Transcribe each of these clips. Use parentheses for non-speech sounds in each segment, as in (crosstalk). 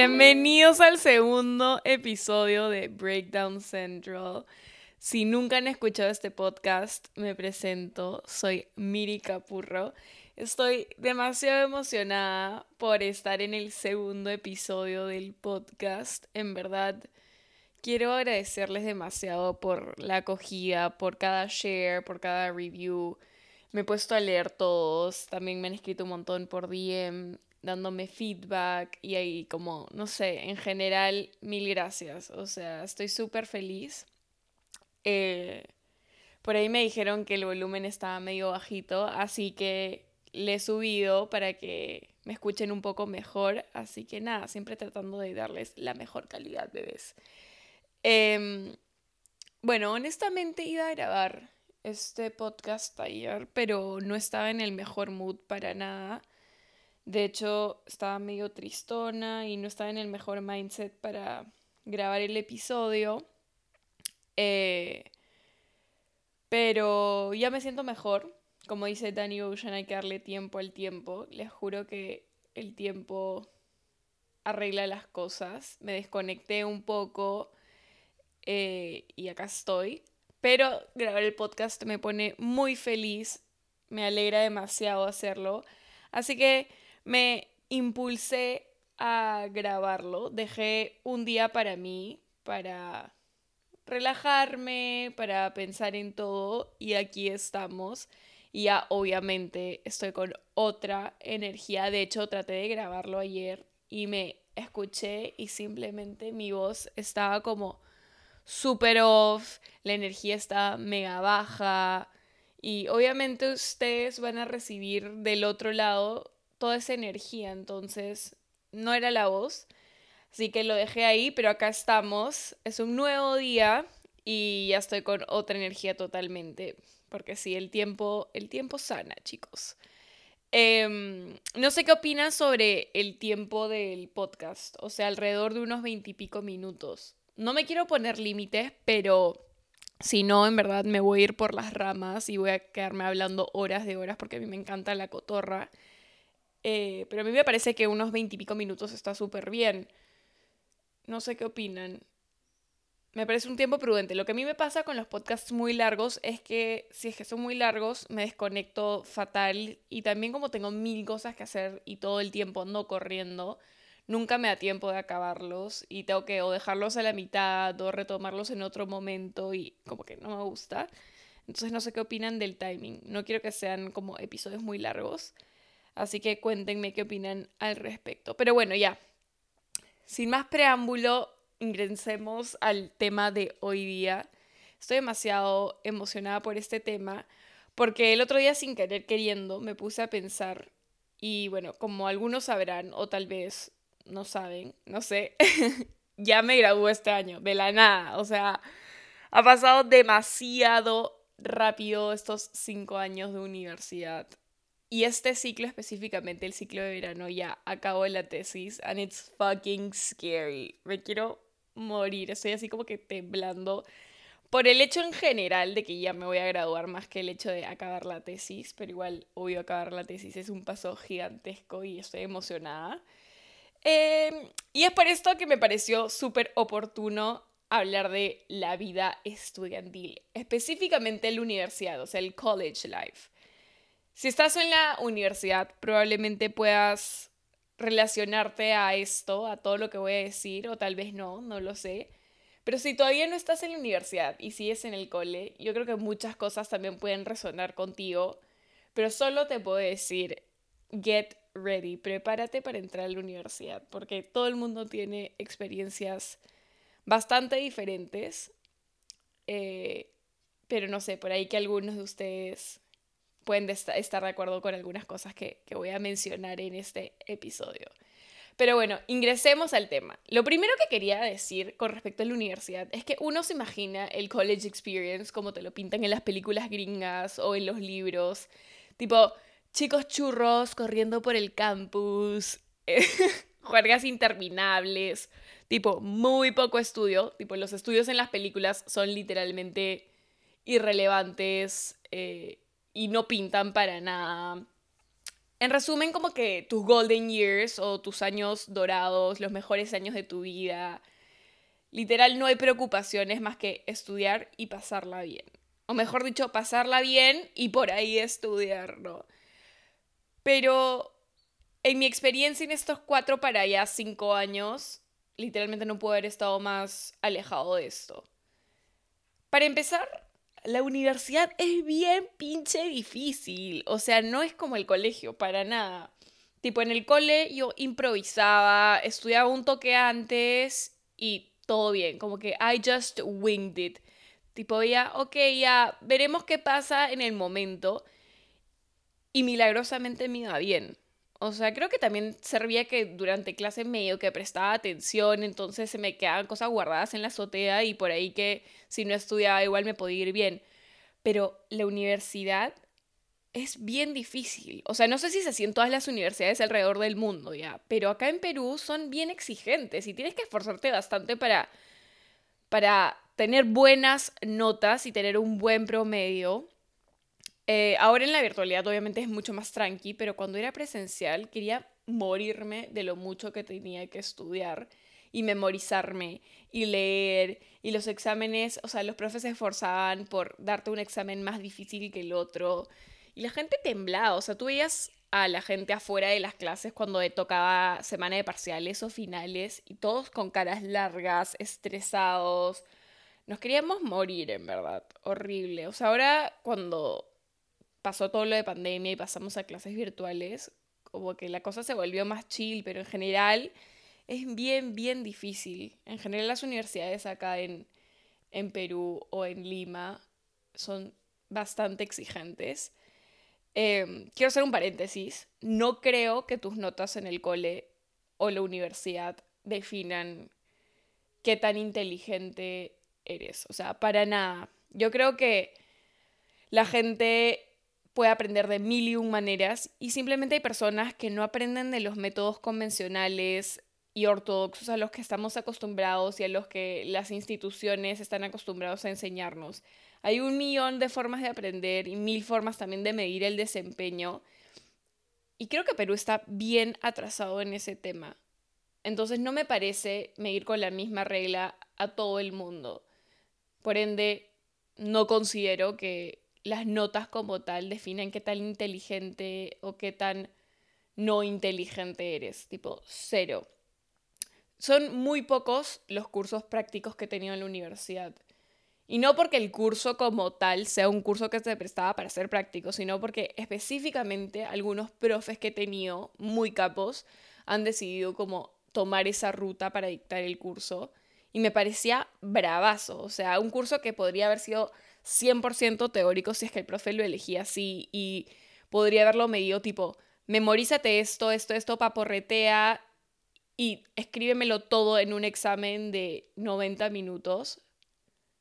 Bienvenidos al segundo episodio de Breakdown Central. Si nunca han escuchado este podcast, me presento. Soy Miri Capurro. Estoy demasiado emocionada por estar en el segundo episodio del podcast. En verdad, quiero agradecerles demasiado por la acogida, por cada share, por cada review. Me he puesto a leer todos. También me han escrito un montón por DM dándome feedback y ahí como, no sé, en general, mil gracias. O sea, estoy súper feliz. Eh, por ahí me dijeron que el volumen estaba medio bajito, así que le he subido para que me escuchen un poco mejor. Así que nada, siempre tratando de darles la mejor calidad, bebés. Em, bueno, honestamente iba a grabar este podcast ayer, pero no estaba en el mejor mood para nada. De hecho, estaba medio tristona y no estaba en el mejor mindset para grabar el episodio. Eh, pero ya me siento mejor. Como dice Danny Ocean, hay que darle tiempo al tiempo. Les juro que el tiempo arregla las cosas. Me desconecté un poco eh, y acá estoy. Pero grabar el podcast me pone muy feliz. Me alegra demasiado hacerlo. Así que me impulsé a grabarlo. Dejé un día para mí, para relajarme, para pensar en todo y aquí estamos. Y ya obviamente estoy con otra energía. De hecho, traté de grabarlo ayer y me escuché y simplemente mi voz estaba como super off, la energía está mega baja y obviamente ustedes van a recibir del otro lado toda esa energía, entonces no era la voz. Así que lo dejé ahí, pero acá estamos. Es un nuevo día y ya estoy con otra energía totalmente. Porque sí, el tiempo, el tiempo sana, chicos. Em, no sé qué opinan sobre el tiempo del podcast. O sea, alrededor de unos veintipico minutos. No me quiero poner límites, pero si no, en verdad me voy a ir por las ramas y voy a quedarme hablando horas de horas porque a mí me encanta la cotorra. Eh, pero a mí me parece que unos veintipico minutos está súper bien. No sé qué opinan. Me parece un tiempo prudente. Lo que a mí me pasa con los podcasts muy largos es que si es que son muy largos me desconecto fatal y también como tengo mil cosas que hacer y todo el tiempo ando corriendo, nunca me da tiempo de acabarlos y tengo que o dejarlos a la mitad o retomarlos en otro momento y como que no me gusta. Entonces no sé qué opinan del timing. No quiero que sean como episodios muy largos. Así que cuéntenme qué opinan al respecto. Pero bueno, ya. Sin más preámbulo, ingresemos al tema de hoy día. Estoy demasiado emocionada por este tema porque el otro día sin querer queriendo me puse a pensar y bueno, como algunos sabrán o tal vez no saben, no sé, (laughs) ya me gradué este año, de la nada. O sea, ha pasado demasiado rápido estos cinco años de universidad. Y este ciclo específicamente, el ciclo de verano, ya acabó la tesis and it's fucking scary. Me quiero morir, estoy así como que temblando por el hecho en general de que ya me voy a graduar más que el hecho de acabar la tesis, pero igual, obvio, acabar la tesis es un paso gigantesco y estoy emocionada. Em, y es por esto que me pareció súper oportuno hablar de la vida estudiantil, específicamente la universidad, o sea, el college life. Si estás en la universidad, probablemente puedas relacionarte a esto, a todo lo que voy a decir, o tal vez no, no lo sé. Pero si todavía no estás en la universidad y sigues en el cole, yo creo que muchas cosas también pueden resonar contigo, pero solo te puedo decir, get ready, prepárate para entrar a la universidad, porque todo el mundo tiene experiencias bastante diferentes, eh, pero no sé, por ahí que algunos de ustedes pueden estar de acuerdo con algunas cosas que, voy a mencionar en este episodio. Pero bueno, ingresemos al tema. Lo primero que quería decir con respecto a la universidad es que uno se imagina el college experience como te lo pintan en las películas gringas o en los libros. Tipo, chicos churros corriendo por el campus, (laughs) juergas interminables, tipo, muy poco estudio. Tipo, los estudios en las películas son literalmente irrelevantes. Eh, y no pintan para nada En resumen, como que tus golden years o tus años dorados, los mejores años de tu vida. Literal, no hay preocupaciones más que estudiar y pasarla bien. O mejor dicho, pasarla bien y por ahí estudiar, ¿no? Pero en mi experiencia en estos cuatro para allá cinco años, literalmente no puedo haber estado más alejado de esto. Para empezar, la universidad es bien pinche difícil. O sea, no es como el colegio, para nada. Tipo, en el cole yo improvisaba, estudiaba un toque antes y todo bien. Como que I just winged it. Tipo, ya, ok, ya, veremos qué pasa en el momento. Y milagrosamente me iba bien. O sea, creo que también servía que durante clase medio que prestaba atención, entonces se me quedaban cosas guardadas en la azotea y por ahí que si no estudiaba igual me podía ir bien. Pero la universidad es bien difícil. O sea, no sé si se así en todas las universidades alrededor del mundo ya, pero acá en Perú son bien exigentes y tienes que esforzarte bastante para, para tener buenas notas y tener un buen promedio. Eh, ahora en la virtualidad obviamente es mucho más tranqui, pero cuando era presencial quería morirme de lo mucho que tenía que estudiar y memorizarme y leer y los exámenes, o sea, los profes se esforzaban por darte un examen más difícil que el otro y la gente temblaba, o sea, tú veías a la gente afuera de las clases cuando tocaba semana de parciales o finales y todos con caras largas, estresados. Nos queríamos morir, en verdad. Horrible. O sea, ahora cuando pasó todo lo de pandemia y pasamos a clases virtuales, como que la cosa se volvió más chill, pero en general es bien, bien difícil. En general las universidades acá en, en Perú o en Lima son bastante exigentes. Em, quiero hacer un paréntesis. No creo que tus notas en el cole o la universidad definan qué tan inteligente eres. O sea, para nada. Yo creo que la gente puede aprender de mil y un maneras y simplemente hay personas que no aprenden de los métodos convencionales y ortodoxos a los que estamos acostumbrados y a los que las instituciones están acostumbrados a enseñarnos. Hay un millón de formas de aprender y mil formas también de medir el desempeño. Y creo que Perú está bien atrasado en ese tema. Entonces no me parece medir con la misma regla a todo el mundo. Por ende, no considero que las notas como tal definen qué tan inteligente o qué tan no inteligente eres, tipo cero. Son muy pocos los cursos prácticos que he tenido en la universidad. Y no porque el curso como tal sea un curso que se prestaba para ser práctico, sino porque específicamente algunos profes que he tenido muy capos han decidido como tomar esa ruta para dictar el curso. Y me parecía bravazo, o sea, un curso que podría haber sido 100% teórico si es que el profe lo elegía así y podría haberlo medido tipo, memorízate esto, esto, esto, paporretea y escríbemelo todo en un examen de 90 minutos.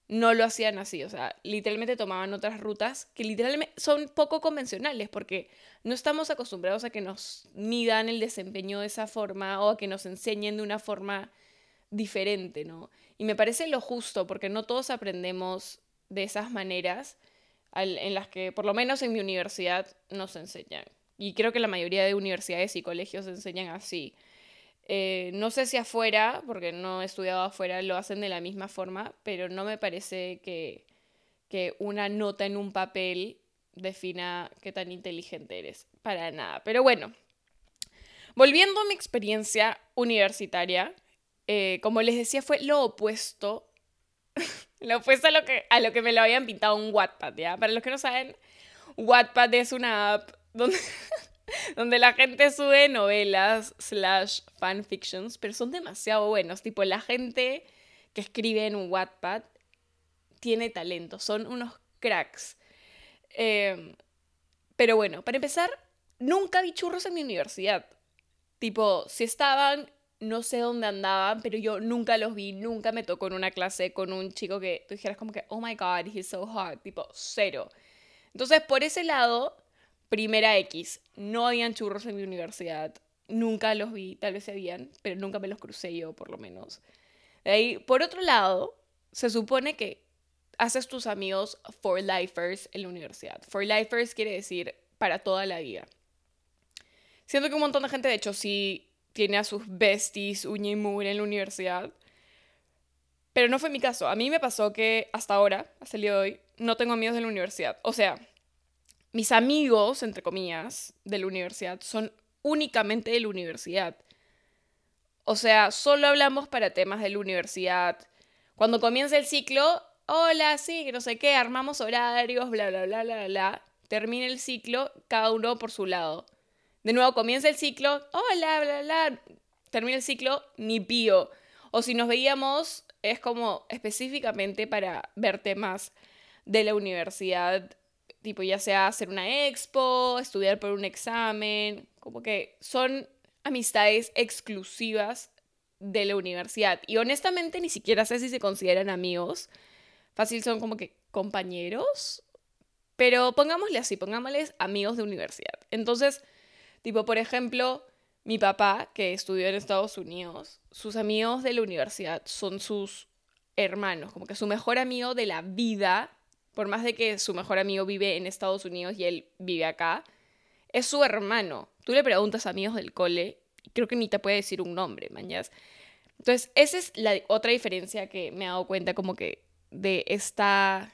No lo hacían así, o sea, literalmente tomaban otras rutas que literalmente son poco convencionales porque no estamos acostumbrados a que nos midan el desempeño de esa forma o a que nos enseñen de una forma diferente, ¿no? Y me parece lo justo porque no todos aprendemos de esas maneras en las que, por lo menos en mi universidad, nos enseñan. Y creo que la mayoría de universidades y colegios enseñan así. Eh, no sé si afuera, porque no he estudiado afuera, lo hacen de la misma forma, pero no me parece que, que una nota en un papel defina qué tan inteligente eres. Para nada. Pero bueno, volviendo a mi experiencia universitaria, eh, como les decía, fue lo opuesto lo opuesto a lo, que, a lo que me lo habían pintado en Wattpad, ¿ya? Para los que no saben, Wattpad es una app donde, (laughs) donde la gente sube novelas slash fanfictions, pero son demasiado buenos. Tipo, la gente que escribe en Wattpad tiene talento, son unos cracks. Em, pero bueno, para empezar, nunca vi churros en mi universidad. Tipo, si estaban, no sé dónde andaban, pero yo nunca los vi, nunca me tocó en una clase con un chico que tú dijeras como que, oh my god, he's so hot, tipo, cero. Entonces, por ese lado, primera X, no habían churros en mi universidad, nunca los vi, tal vez se habían, pero nunca me los crucé yo, por lo menos. De ahí, por otro lado, se supone que haces tus amigos for lifers en la universidad. For lifers quiere decir para toda la vida. Siento que un montón de gente, de hecho, sí tiene a sus besties, uña y mugre en la universidad. Pero no fue mi caso. A mí me pasó que hasta ahora, hasta el día de hoy, no tengo amigos de la universidad. O sea, mis amigos, entre comillas, de la universidad son únicamente de la universidad. O sea, solo hablamos para temas de la universidad. Cuando comienza el ciclo, hola, sí, que no sé qué, armamos horarios, bla, bla, bla, bla, bla. Termina el ciclo, cada uno por su lado. De nuevo comienza el ciclo, hola, bla, bla. Termina el ciclo, ni pío. O si nos veíamos, es como específicamente para ver temas de la universidad, tipo ya sea hacer una expo, estudiar por un examen, como que son amistades exclusivas de la universidad. Y honestamente ni siquiera sé si se consideran amigos. Fácil son como que compañeros. Pero pongámosle así, pongámosles amigos de universidad. Entonces, tipo, por ejemplo, mi papá, que estudió en Estados Unidos, sus amigos de la universidad son sus hermanos, como que su mejor amigo de la vida, por más de que su mejor amigo vive en Estados Unidos y él vive acá, es su hermano. Tú le preguntas a amigos del cole, y creo que ni te puede decir un nombre, mañas. Entonces, esa es la otra diferencia que me he dado cuenta como que de esta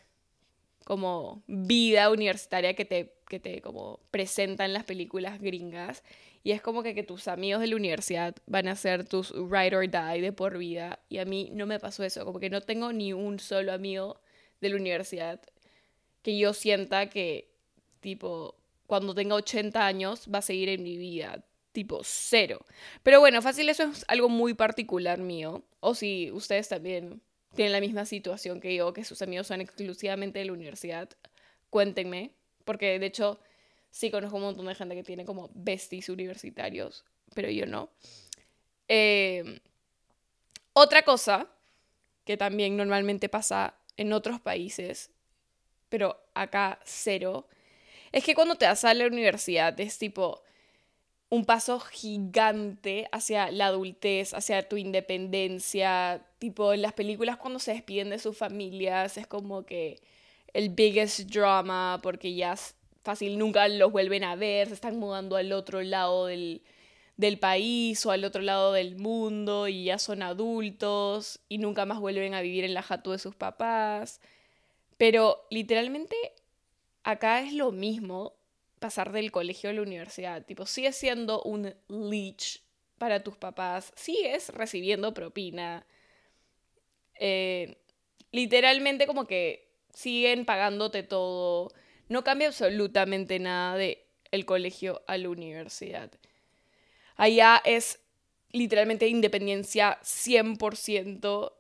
como vida universitaria que te, que te como presentan las películas gringas y es como que, que tus amigos de la universidad van a ser tus ride or die de por vida. Y a mí no me pasó eso, como que no tengo ni un solo amigo de la universidad que yo sienta que, tipo, cuando tenga 80 años va a seguir en mi vida. Tipo, cero. Pero bueno, fácil, eso es algo muy particular mío. O si ustedes también tienen la misma situación que yo, que sus amigos son exclusivamente de la universidad, cuéntenme. Porque de hecho sí conozco un montón de gente que tiene como besties universitarios, pero yo no. Em, otra cosa que también normalmente pasa en otros países, pero acá cero, es que cuando te vas a la universidad es tipo un paso gigante hacia la adultez, hacia tu independencia, tipo en las películas cuando se despiden de sus familias es como que el biggest drama porque ya fácil nunca los vuelven a ver, se están mudando al otro lado del, país o al otro lado del mundo y ya son adultos y nunca más vuelven a vivir en la jatu de sus papás. Pero literalmente acá es lo mismo pasar del colegio a la universidad. Tipo, sigues siendo un leech para tus papás, sigues recibiendo propina. Eh, literalmente como que siguen pagándote todo no cambia absolutamente nada de el colegio a la universidad. Allá es literalmente independencia 100%.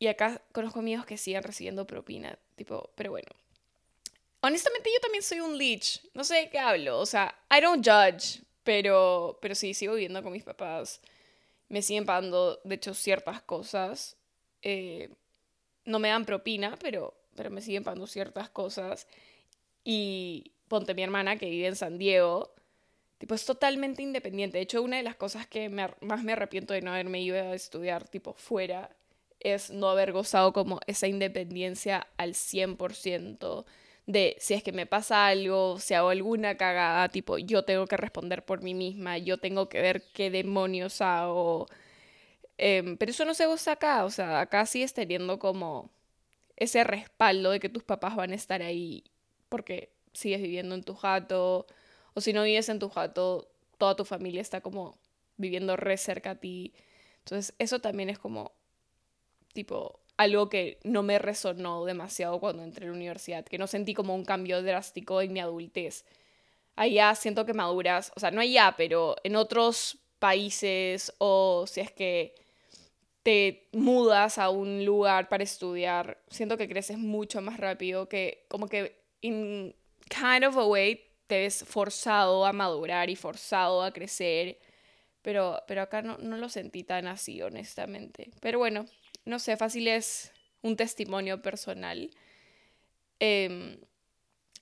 Y acá conozco amigos que siguen recibiendo propina. Tipo, pero bueno. Honestamente, yo también soy un leech. No sé de qué hablo. O sea, I don't judge. Pero, pero sí, sigo viviendo con mis papás. Me siguen pagando, de hecho, ciertas cosas. Eh, no me dan propina, pero, pero me siguen pagando ciertas cosas. Y ponte mi hermana que vive en San Diego, tipo, es totalmente independiente. De hecho, una de las cosas que más me arrepiento de no haberme ido a estudiar, tipo, fuera, es no haber gozado como esa independencia al 100% de si es que me pasa algo, si hago alguna cagada, tipo, yo tengo que responder por mí misma, yo tengo que ver qué demonios hago. Em, pero eso no se goza acá, o sea, acá sigues teniendo como ese respaldo de que tus papás van a estar ahí porque sigues viviendo en tu jato, o si no vives en tu jato, toda tu familia está como viviendo re cerca a ti. Entonces, eso también es como, tipo, algo que no me resonó demasiado cuando entré a la universidad, que no sentí como un cambio drástico en mi adultez. Allá siento que maduras, o sea, no allá, pero en otros países o si es que te mudas a un lugar para estudiar, siento que creces mucho más rápido, que como que in kind of a way te ves forzado a madurar y forzado a crecer. Pero, pero acá no, no lo sentí tan así, honestamente. Pero bueno, no sé, fácil es un testimonio personal. Em,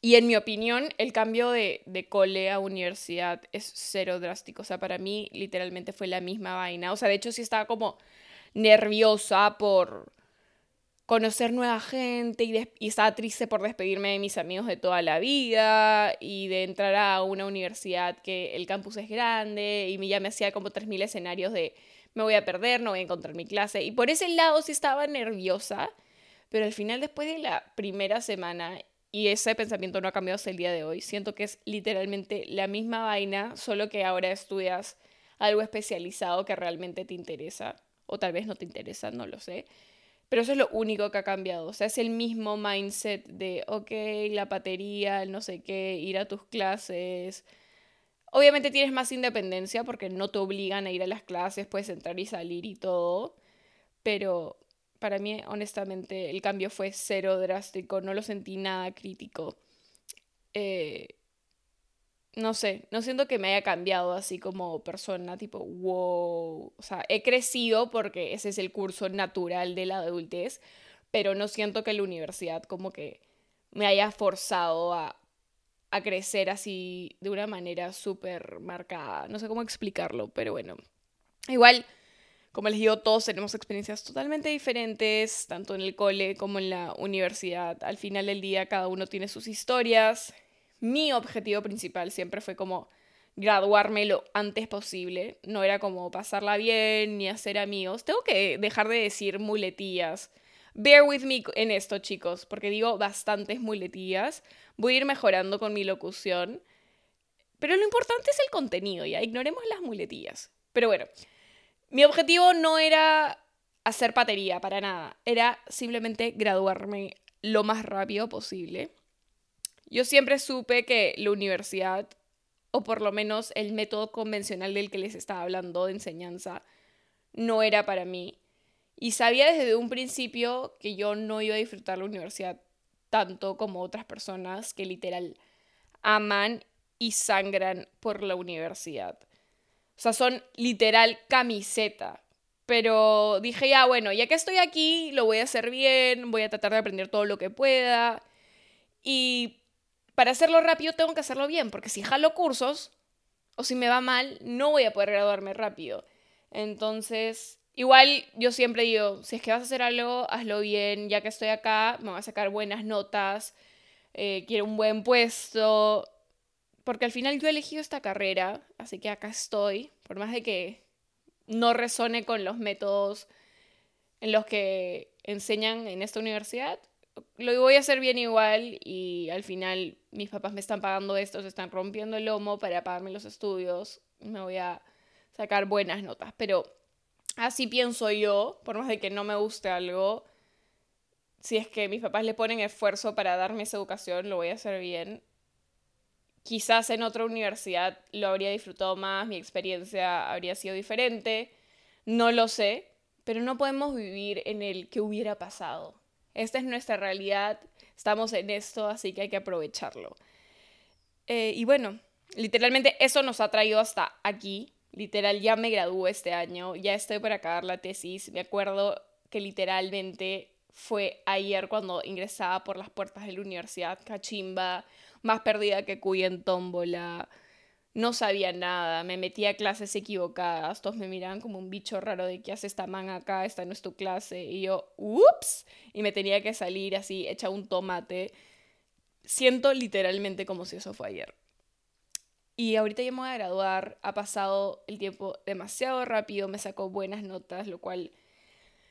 y en mi opinión, el cambio de, de, cole a universidad es cero drástico. O sea, para mí literalmente fue la misma vaina. O sea, de hecho sí estaba como nerviosa por, conocer nueva gente y, y, estaba triste por despedirme de mis amigos de toda la vida y de entrar a una universidad que el campus es grande y ya me hacía como 3.000 escenarios de me voy a perder, no voy a encontrar mi clase. Y por ese lado sí estaba nerviosa, pero al final después de la primera semana, y ese pensamiento no ha cambiado hasta el día de hoy, siento que es literalmente la misma vaina, solo que ahora estudias algo especializado que realmente te interesa, o tal vez no te interesa, no lo sé. Pero eso es lo único que ha cambiado. O sea, es el mismo mindset de, ok, la batería, el no sé qué, ir a tus clases. Obviamente tienes más independencia porque no te obligan a ir a las clases, puedes entrar y salir y todo. Pero para mí, honestamente, el cambio fue cero drástico, no lo sentí nada crítico. Eh, no sé, no siento que me haya cambiado así como persona, tipo, wow. O sea, he crecido porque ese es el curso natural de la adultez, pero no siento que la universidad como que me haya forzado a, a crecer así de una manera súper marcada. No sé cómo explicarlo, pero bueno. Igual, como les digo, todos tenemos experiencias totalmente diferentes, tanto en el cole como en la universidad. Al final del día, cada uno tiene sus historias mi objetivo principal siempre fue como graduarme lo antes posible. No era como pasarla bien ni hacer amigos. Tengo que dejar de decir muletillas. Bear with me en esto, chicos, porque digo bastantes muletillas. Voy a ir mejorando con mi locución. Pero lo importante es el contenido, ya. Ignoremos las muletillas. Pero bueno, mi objetivo no era hacer patería para nada. Era simplemente graduarme lo más rápido posible. Yo siempre supe que la universidad, o por lo menos el método convencional del que les estaba hablando de enseñanza, no era para mí. Y sabía desde un principio que yo no iba a disfrutar la universidad tanto como otras personas que literal aman y sangran por la universidad. O sea, son literal camiseta. Pero dije, ya, bueno, ya que estoy aquí, lo voy a hacer bien, voy a tratar de aprender todo lo que pueda. Y para hacerlo rápido tengo que hacerlo bien, porque si jalo cursos o si me va mal, no voy a poder graduarme rápido. Entonces, igual yo siempre digo, si es que vas a hacer algo, hazlo bien, ya que estoy acá, me voy a sacar buenas notas, eh, quiero un buen puesto, porque al final yo he elegido esta carrera, así que acá estoy, por más de que no resone con los métodos en los que enseñan en esta universidad, lo voy a hacer bien igual y al final mis papás me están pagando esto, se están rompiendo el lomo para pagarme los estudios, me voy a sacar buenas notas. Pero así pienso yo, por más de que no me guste algo, si es que mis papás le ponen esfuerzo para darme esa educación, lo voy a hacer bien. Quizás en otra universidad lo habría disfrutado más, mi experiencia habría sido diferente, no lo sé, pero no podemos vivir en el que hubiera pasado esta es nuestra realidad, estamos en esto, así que hay que aprovecharlo. Eh, y bueno, literalmente eso nos ha traído hasta aquí. Literal, ya me gradué este año, ya estoy para acabar la tesis. Me acuerdo que literalmente fue ayer cuando ingresaba por las puertas de la universidad, cachimba, más perdida que cuy en tómbola no sabía nada, me metía a clases equivocadas, todos me miraban como un bicho raro de qué hace esta man acá, esta no es tu clase, y yo, ups, y me tenía que salir así, hecha un tomate. Siento literalmente como si eso fue ayer. Y ahorita ya me voy a graduar, ha pasado el tiempo demasiado rápido, me sacó buenas notas, lo cual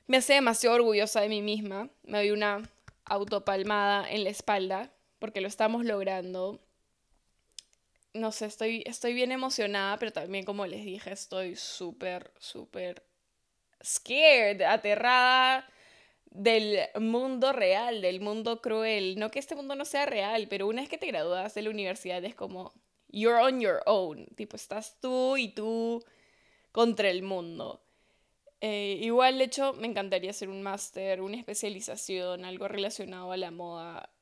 me hace demasiado orgullosa de mí misma. Me doy una autopalmada en la espalda porque lo estamos logrando no sé, estoy, estoy bien emocionada, pero también como les dije, estoy súper, súper scared, aterrada del mundo real, del mundo cruel. No que este mundo no sea real, pero una vez que te gradúas de la universidad es como, you're on your own, tipo, estás tú y tú contra el mundo. Eh, igual, de hecho, me encantaría hacer un máster, una especialización, algo relacionado a la moda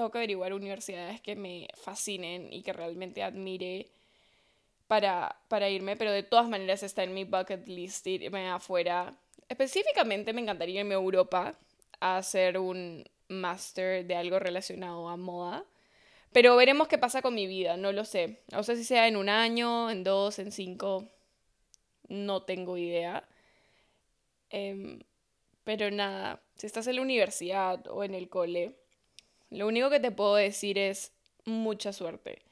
tengo que averiguar universidades que me fascinen y que realmente admire para, para irme, pero de todas maneras está en mi bucket list irme afuera. Específicamente me encantaría irme a Europa a hacer un máster de algo relacionado a moda. Pero veremos qué pasa con mi vida, no lo sé. No sé si sea en un año, en dos, en cinco. No tengo idea. Eh, Pero nada, si estás en la universidad o en el cole, lo único que te puedo decir es mucha suerte.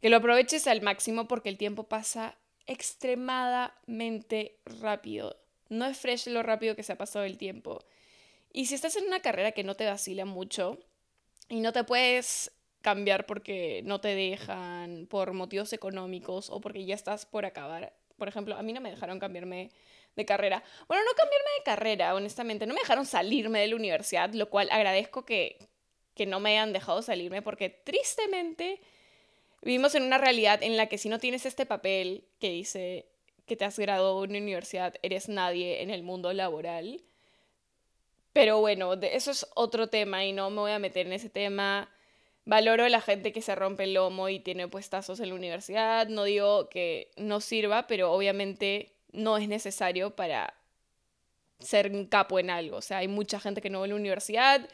Que lo aproveches al máximo porque el tiempo pasa extremadamente rápido. No es fresh lo rápido que se ha pasado el tiempo. Y si estás en una carrera que no te vacila mucho y no te puedes cambiar porque no te dejan, por motivos económicos o porque ya estás por acabar. Por ejemplo, a mí no me dejaron cambiarme de carrera. Bueno, no cambiarme de carrera, honestamente. No me dejaron salirme de la universidad, lo cual agradezco que, que no me hayan dejado salirme porque tristemente vivimos en una realidad en la que si no tienes este papel que dice que te has graduado de una universidad, eres nadie en el mundo laboral. Pero bueno, eso es otro tema y no me voy a meter en ese tema. Valoro a la gente que se rompe el lomo y tiene puestazos en la universidad. No digo que no sirva, pero obviamente no es necesario para ser un capo en algo. O sea, hay mucha gente que no va a la universidad,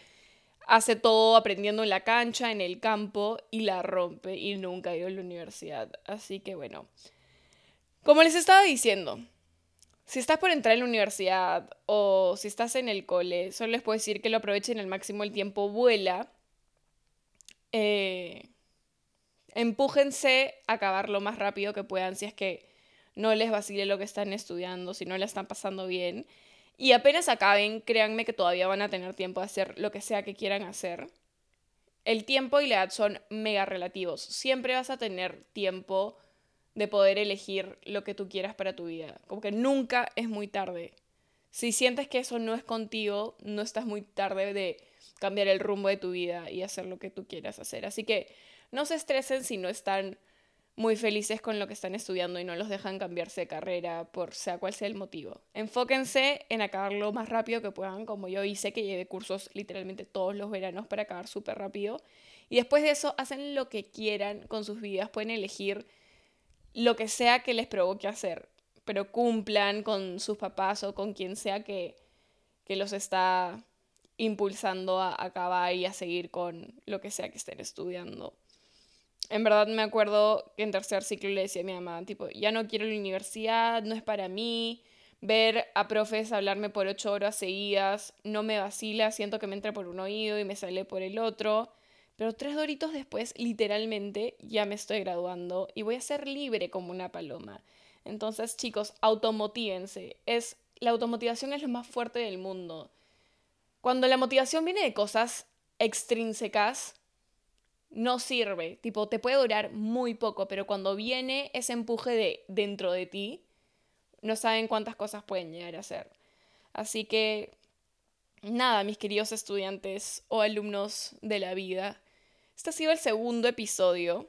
hace todo aprendiendo en la cancha, en el campo y la rompe y nunca ha ido a la universidad. Así que bueno, como les estaba diciendo, si estás por entrar en la universidad o si estás en el cole, solo les puedo decir que lo aprovechen al máximo el tiempo vuela. Eh, empújense a acabar lo más rápido que puedan si es que no les vacile lo que están estudiando, si no la están pasando bien. Y apenas acaben, créanme que todavía van a tener tiempo de hacer lo que sea que quieran hacer. El tiempo y la edad son mega relativos. Siempre vas a tener tiempo de poder elegir lo que tú quieras para tu vida. Como que nunca es muy tarde. Si sientes que eso no es contigo, no estás muy tarde de cambiar el rumbo de tu vida y hacer lo que tú quieras hacer. Así que no se estresen si no están muy felices con lo que están estudiando y no los dejan cambiarse de carrera por sea cual sea el motivo. Enfóquense en acabar lo más rápido que puedan, como yo hice, que llevé cursos literalmente todos los veranos para acabar súper rápido. Y después de eso, hacen lo que quieran con sus vidas, pueden elegir lo que sea que les provoque hacer, pero cumplan con sus papás o con quien sea que, que los está impulsando a acabar y a seguir con lo que sea que estén estudiando. En verdad me acuerdo que en tercer ciclo le decía a mi mamá, tipo, ya no quiero la universidad, no es para mí, ver a profes hablarme por ocho horas seguidas, no me vacila, siento que me entra por un oído y me sale por el otro. Pero tres doritos después, literalmente, ya me estoy graduando y voy a ser libre como una paloma. Entonces, chicos, automotívense. Es, la automotivación es lo más fuerte del mundo. Cuando la motivación viene de cosas extrínsecas, no sirve. Tipo, te puede durar muy poco, pero cuando viene ese empuje de dentro de ti, no saben cuántas cosas pueden llegar a ser. Así que, nada, mis queridos estudiantes o alumnos de la vida, este ha sido el segundo episodio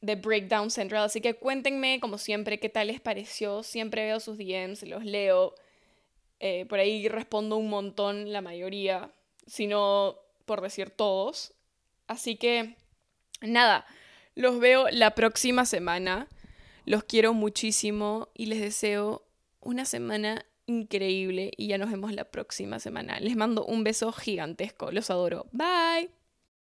de Breakdown Central, así que cuéntenme, como siempre, qué tal les pareció. Siempre veo sus DMs, los leo. Eh, por ahí respondo un montón, la mayoría, si no por decir todos. Así que, nada, los veo la próxima semana. Los quiero muchísimo y les deseo una semana increíble y ya nos vemos la próxima semana. Les mando un beso gigantesco. Los adoro. Bye.